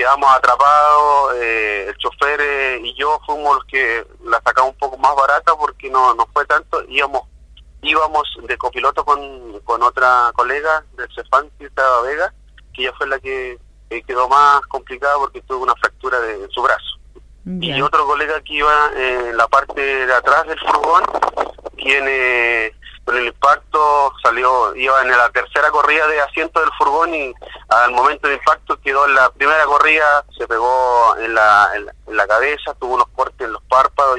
quedamos atrapados, eh, el chofer eh, y yo fuimos los que la sacamos un poco más barata porque no, no fue tanto, íbamos íbamos de copiloto con, con otra colega del Cefán, Estaba Vega, que ella fue la que eh, quedó más complicada porque tuvo una fractura de, su brazo. Y otro colega que iba en la parte de atrás del furgón, tiene con el impacto salió, iba en la tercera corrida de asiento del furgón y al momento del impacto quedó en la primera corrida, se pegó en la, en la, cabeza, tuvo unos cortes en los párpados y